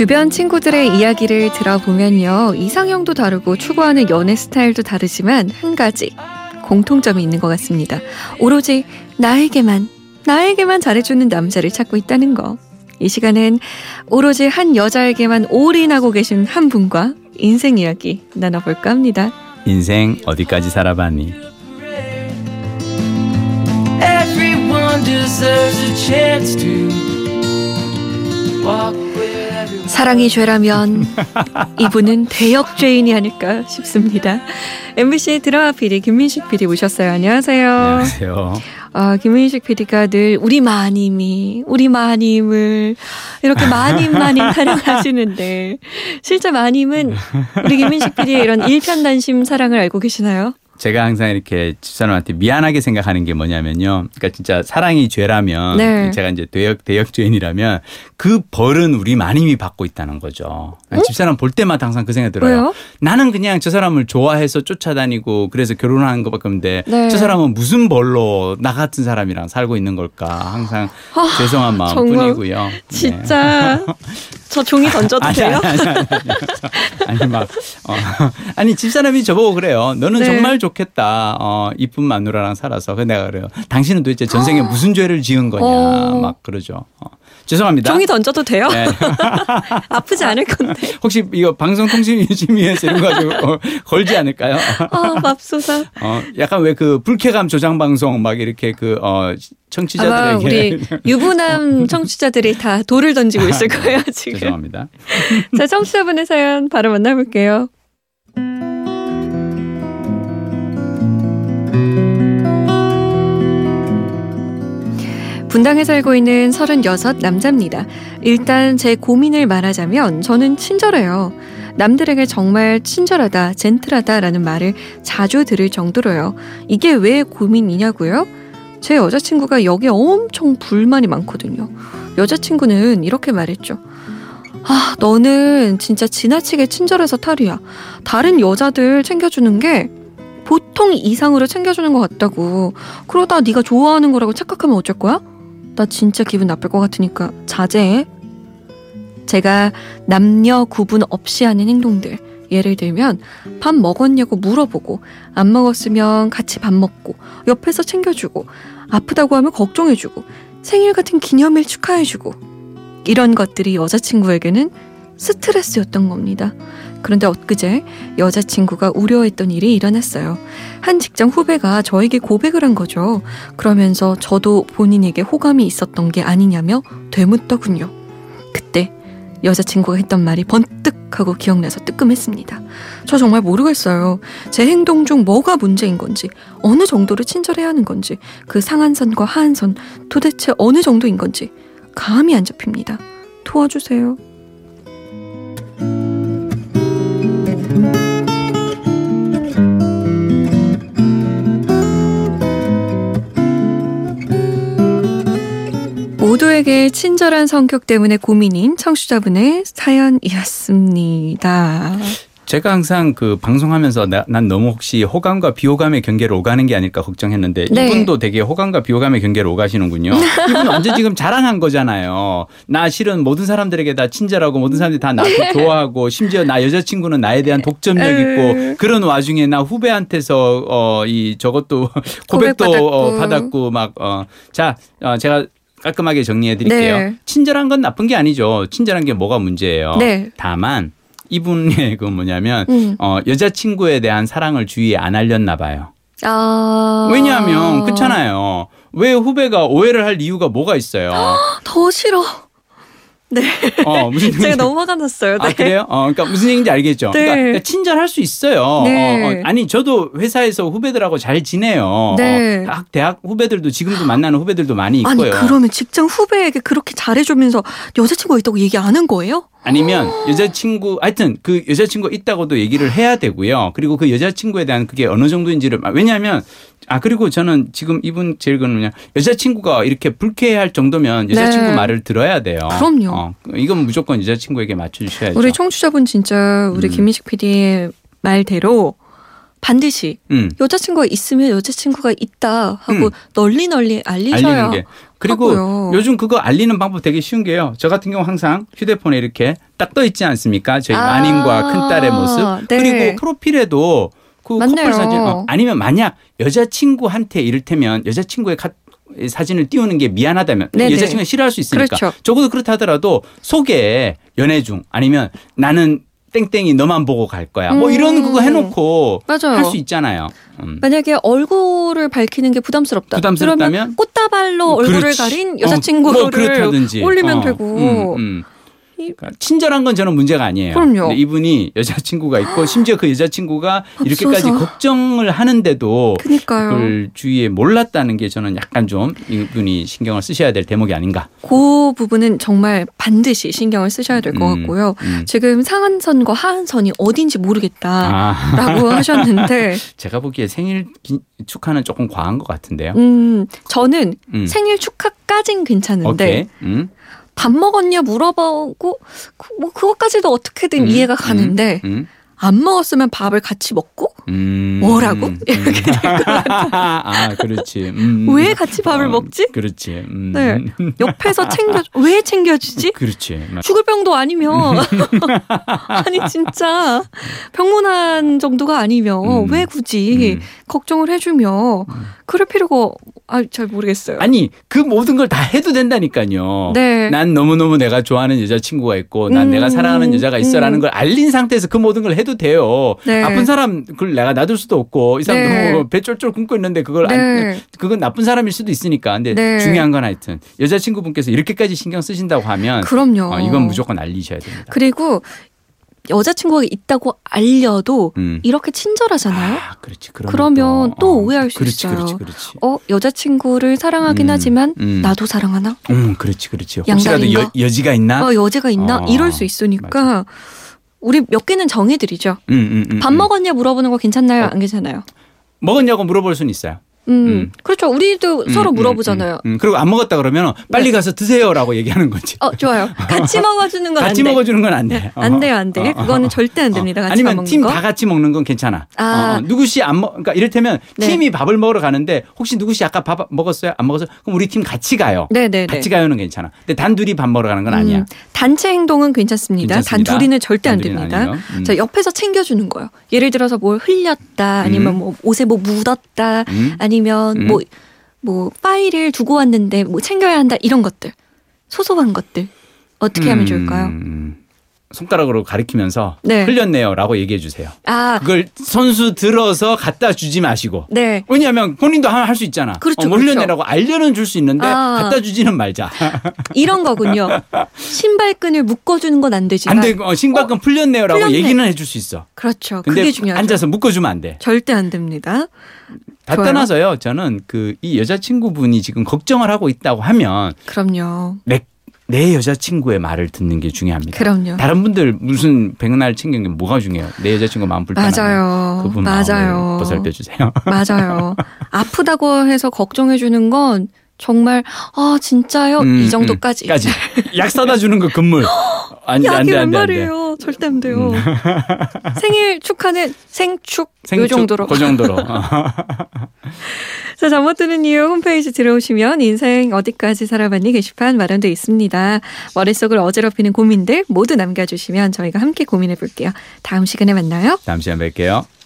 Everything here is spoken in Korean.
주변 친구들의 이야기를 들어보면요. 이상형도 다르고 추구하는 연애 스타일도 다르지만 한 가지 공통점이 있는 것 같습니다. 오로지 나에게만, 나에게만 잘해주는 남자를 찾고 있다는 거. 이 시간엔 오로지 한 여자에게만 올인하고 계신 한 분과 인생 이야기 나눠볼까 합니다. 인생 어디까지 살아봤니? Everyone deserves a chance to walk with everyone. 사랑이 죄라면 이분은 대역죄인이 아닐까 싶습니다. MBC 드라마 PD 김민식 PD 모셨어요. 안녕하세요. 안녕하세요. 아, 김민식 PD가 늘 우리 마님이 우리 마님을 이렇게 마님 마님 타령하시는데 실제 마님은 우리 김민식 PD의 이런 일편단심 사랑을 알고 계시나요? 제가 항상 이렇게 집사람한테 미안하게 생각하는 게 뭐냐면요. 그러니까 진짜 사랑이 죄라면 네. 제가 이제 대역 대역 죄인이라면 그 벌은 우리 마님이 받고 있다는 거죠. 집사람 볼 때마다 항상 그 생각이 들어요. 왜요? 나는 그냥 저 사람을 좋아해서 쫓아다니고 그래서 결혼하는 것밖에 없는데 네. 저 사람은 무슨 벌로 나 같은 사람이랑 살고 있는 걸까 항상 아, 죄송한 마음뿐이고요. 네. 진짜 저 종이 던져도 아니, 돼요? 아니, 아니, 아니, 아니, 막, 어, 아니, 집사람이 저보고 그래요. 너는 네. 정말 좋 겠다. 어, 이쁜 마누라랑 살아서. 근데 내가 그래요. 당신은 도대체 전생에 무슨 죄를 지은 거냐. 어. 막 그러죠. 어. 죄송합니다. 종이 던져도 돼요? 네. 아프지 않을 건데. 혹시 이거 방송통신위원회에서 이런 거 가지고 어, 걸지 않을까요? 아, 맙소사. 어, 약간 왜 그 불쾌감 조장 방송 막 이렇게 그, 어, 청취자들에게. 우리 유부남 청취자들이 다 돌을 던지고 있을 거예요, 지금. 죄송합니다. 자, 청취자분의 사연 바로 만나볼게요. 분당에 살고 있는 36 남자입니다. 일단 제 고민을 말하자면 저는 친절해요. 남들에게 정말 친절하다, 젠틀하다라는 말을 자주 들을 정도로요. 이게 왜 고민이냐고요? 제 여자친구가 여기에 엄청 불만이 많거든요. 여자친구는 이렇게 말했죠. 아, 너는 진짜 지나치게 친절해서 탈이야. 다른 여자들 챙겨주는 게 보통 이상으로 챙겨주는 것 같다고. 그러다 네가 좋아하는 거라고 착각하면 어쩔 거야? 나 진짜 기분 나쁠 것 같으니까 자제해. 제가 남녀 구분 없이 하는 행동들. 예를 들면 밥 먹었냐고 물어보고 안 먹었으면 같이 밥 먹고 옆에서 챙겨주고 아프다고 하면 걱정해주고 생일 같은 기념일 축하해주고 이런 것들이 여자친구에게는 스트레스였던 겁니다. 그런데 엊그제 여자친구가 우려했던 일이 일어났어요. 한 직장 후배가 저에게 고백을 한 거죠. 그러면서 저도 본인에게 호감이 있었던 게 아니냐며 되묻더군요. 그때 여자친구가 했던 말이 번뜩 하고 기억나서 뜨끔했습니다. 저 정말 모르겠어요. 제 행동 중 뭐가 문제인 건지, 어느 정도로 친절해야 하는 건지, 그 상한선과 하한선 도대체 어느 정도인 건지 감이 안 잡힙니다. 도와주세요. 모두에게 친절한 성격 때문에 고민인 청취자분의 사연이었습니다. 제가 항상 그 방송하면서 나, 난 너무 혹시 호감과 비호감의 경계를 오가는 게 아닐까 걱정했는데 네. 이분도 되게 호감과 비호감의 경계를 오가시는군요. 이분은 완전 지금 자랑한 거잖아요. 나 실은 모든 사람들에게 다 친절하고 모든 사람들이 다나 좋아하고 심지어 나 여자친구는 나에 대한 독점력 에이. 있고 그런 와중에 나 후배한테서 어 이 저것도 고백도 고백 받았고. 어, 받았고 막어자 어, 제가 깔끔하게 정리해 드릴게요. 네. 친절한 건 나쁜 게 아니죠. 친절한 게 뭐가 문제예요. 네. 다만 이분의 그 뭐냐면 음. 어, 여자친구에 대한 사랑을 주위에 안 알렸나 봐요. 아. 왜냐하면 그렇잖아요. 왜 후배가 오해를 할 이유가 뭐가 있어요? 더 싫어. 네. 어, 무슨 제가 너무 화가 났어요. 네. 아 그래요? 어, 그러니까 무슨 얘기인지 알겠죠. 네. 그러니까 친절할 수 있어요. 네. 어, 어, 아니 저도 회사에서 후배들하고 잘 지내요. 네. 어, 학- 대학 후배들도 지금도 만나는 후배들도 많이 아니 있고요. 그러면 직장 후배에게 그렇게 잘해주면서 여자친구가 있다고 얘기 안 한 거예요? 아니면 여자친구 하여튼 그 여자친구 있다고도 얘기를 해야 되고요. 그리고 그 여자친구에 대한 그게 어느 정도인지를 왜냐하면 아 그리고 저는 지금 이분 제일 그는 뭐냐 여자친구가 이렇게 불쾌할 정도면 여자친구 네. 말을 들어야 돼요. 그럼요. 어, 이건 무조건 여자친구에게 맞춰주셔야죠. 우리 청취자분 진짜 우리 음. 김민식 PD의 말대로 반드시 음. 여자친구가 있으면 여자친구가 있다 하고 음. 널리 널리 알리셔야. 그리고 하고요. 요즘 그거 알리는 방법 되게 쉬운 게요. 저 같은 경우 항상 휴대폰에 이렇게 딱 떠 있지 않습니까? 저희 아, 마님과 큰딸의 모습. 네. 그리고 프로필에도 그. 커플 사진 어, 아니면 만약 여자친구한테 이를테면 여자친구의 카- 사진을 띄우는 게 미안하다면 네네. 여자친구가 싫어할 수 있으니까 그렇죠. 적어도 그렇다 하더라도 소개에 연애 중 아니면 나는 땡땡이 너만 보고 갈 거야. 뭐 음. 이런 그거 해놓고. 할 수 있잖아요. 음. 만약에 얼굴을 밝히는 게 부담스럽다. 부담스럽다면? 꽃다발로 얼굴을 그렇지. 가린 어, 여자친구를 뭐 그렇다든지. 올리면 어, 되고. 음, 음. 이- 그러니까 친절한 건 저는 문제가 아니에요. 그럼요. 이분이 여자친구가 있고 심지어 그 여자친구가 이렇게까지 없어서. 걱정을 하는데도 그니까요. 그걸 주위에 몰랐다는 게 저는 약간 좀 이분이 신경을 쓰셔야 될 대목이 아닌가. 그 부분은 정말 반드시 신경을 쓰셔야 될것 음, 같고요. 음. 지금 상한선과 하한선이 어딘지 모르겠다라고 아, 하셨는데, 제가 보기에 생일 기- 축하는 조금 과한 것 같은데요. 음, 저는 음. 생일 축하까진 괜찮은데, 오케이. 음, 밥 먹었냐 물어보고, 그- 뭐, 그것까지도 어떻게든 음, 이해가 가는데, 음, 안 먹었으면 밥을 같이 먹고, 음, 뭐라고? 음, 음. 아, 그렇지. 음, 왜 같이 밥을 어, 먹지? 그렇지. 음. 네. 옆에서 챙겨, 왜 챙겨주지? 그렇지. 죽을 병도 아니면 아니 진짜 병문안 정도가 아니면 음. 왜 굳이 음. 걱정을 해주며 그럴 필요가 아 잘 모르겠어요. 아니 그 모든 걸 다 해도 된다니까요. 네. 난 너무 너무 내가 좋아하는 여자 친구가 있고 난 음, 내가 사랑하는 여자가 있어라는 음. 걸 알린 상태에서 그 모든 걸 해도 돼요. 네. 아픈 사람 그걸 내가 놔둘 수도 없고 이 사람 네. 너무 배 쫄쫄 굶고 있는데 그걸 네. 안, 그건 나쁜 사람일 수도 있으니까. 근데 네. 중요한 건 하여튼 여자친구분께서 이렇게까지 신경 쓰신다고 하면 그럼요. 어, 이건 무조건 알리셔야 됩니다. 그리고 여자친구가 있다고 알려도 음. 이렇게 친절하잖아요. 아, 그렇지. 그러면, 또 어, 오해할 수 그렇지, 있어요. 그렇지, 그렇지. 어 여자친구를 사랑하긴 음, 하지만 음. 나도 사랑하나? 음, 그렇지, 그렇지. 혹시라도 여, 양다리인가? 여지가 있나? 어 여자가 있나? 어, 이럴 수 있으니까 우리 몇 개는 정해드리죠. 음, 음, 음, 밥 음. 먹었냐 물어보는 거 괜찮나요? 어. 안 괜찮아요? 먹었냐고 물어볼 수는 있어요. 음, 음. 그렇죠. 우리도 음, 서로 음, 물어보잖아요. 음, 음. 그리고 안 먹었다 그러면 빨리 네. 가서 드세요라고 얘기하는 거지. 어, 좋아요. 같이 먹어주는 건 같이 안 돼. 먹어주는 건 안 돼. 어. 안 돼요, 안 돼. 어, 어, 그거는 어. 절대 안 됩니다. 같이 아니면 팀 거. 다 같이 먹는 건 괜찮아. 아. 어, 누구 씨 안 먹, 그러니까 이를테면 네. 팀이 밥을 먹으러 가는데 혹시 누구 씨 아까 밥 먹었어요? 안 먹었어요? 그럼 우리 팀 같이 가요. 네네네. 같이 가요는 괜찮아. 근데 단둘이 밥 먹으러 가는 건 아니야. 음, 단체 행동은 괜찮습니다. 괜찮습니다. 단둘이는 절대 안 됩니다. 자, 옆에서 챙겨주는 거예요. 예를 들어서 뭘 흘렸다, 아니면 음. 뭐 옷에 뭐 묻었다, 음. 아니면 음. 뭐, 뭐 파일을 두고 왔는데 뭐 챙겨야 한다, 이런 것들. 소소한 것들. 어떻게 하면 좋을까요? 음, 손가락으로 가리키면서 네. 흘렸네요라고 얘기해 주세요. 아, 그걸 선수 들어서 갖다 주지 마시고. 네. 왜냐하면 본인도 할 수 있잖아. 그렇죠, 어, 뭐 그렇죠. 흘려내라고 알려는 줄 수 있는데 아. 갖다 주지는 말자. 이런 거군요. 신발끈을 묶어주는 건 안 되지만. 안 돼. 어, 신발끈 풀렸네요라고 풀렸네. 얘기는 해줄 수 있어. 그렇죠. 그게 중요하죠. 앉아서 묶어주면 안 돼. 절대 안 됩니다. 다 좋아요. 떠나서요. 저는 그 이 여자친구분이 지금 걱정을 하고 있다고 하면 그럼요. 내, 내 여자친구의 말을 듣는 게 중요합니다. 그럼요. 다른 분들 무슨 백날 챙기는 게 뭐가 중요해요? 내 여자친구 마음 불편하면 맞아요. 그분 맞아요. 마음을 보살펴 주세요. 맞아요. 아프다고 해서 걱정해 주는 건 정말 아 진짜요 음, 이 정도까지. 음, 까지. 약 사다 주는 거 금물. 안 돼, 안 약이 돼, 웬안 돼, 안 돼. 말이에요? 절대 안 돼요. 생일 축하는 생축 요 생축, 정도로. 그 정도로. 자, 잘못 들은 이유 홈페이지 들어오시면 인생 어디까지 살아봤니 게시판 마련돼 있습니다. 머릿속을 어지럽히는 고민들 모두 남겨주시면 저희가 함께 고민해 볼게요. 다음 시간에 만나요. 다음 시간에 뵐게요.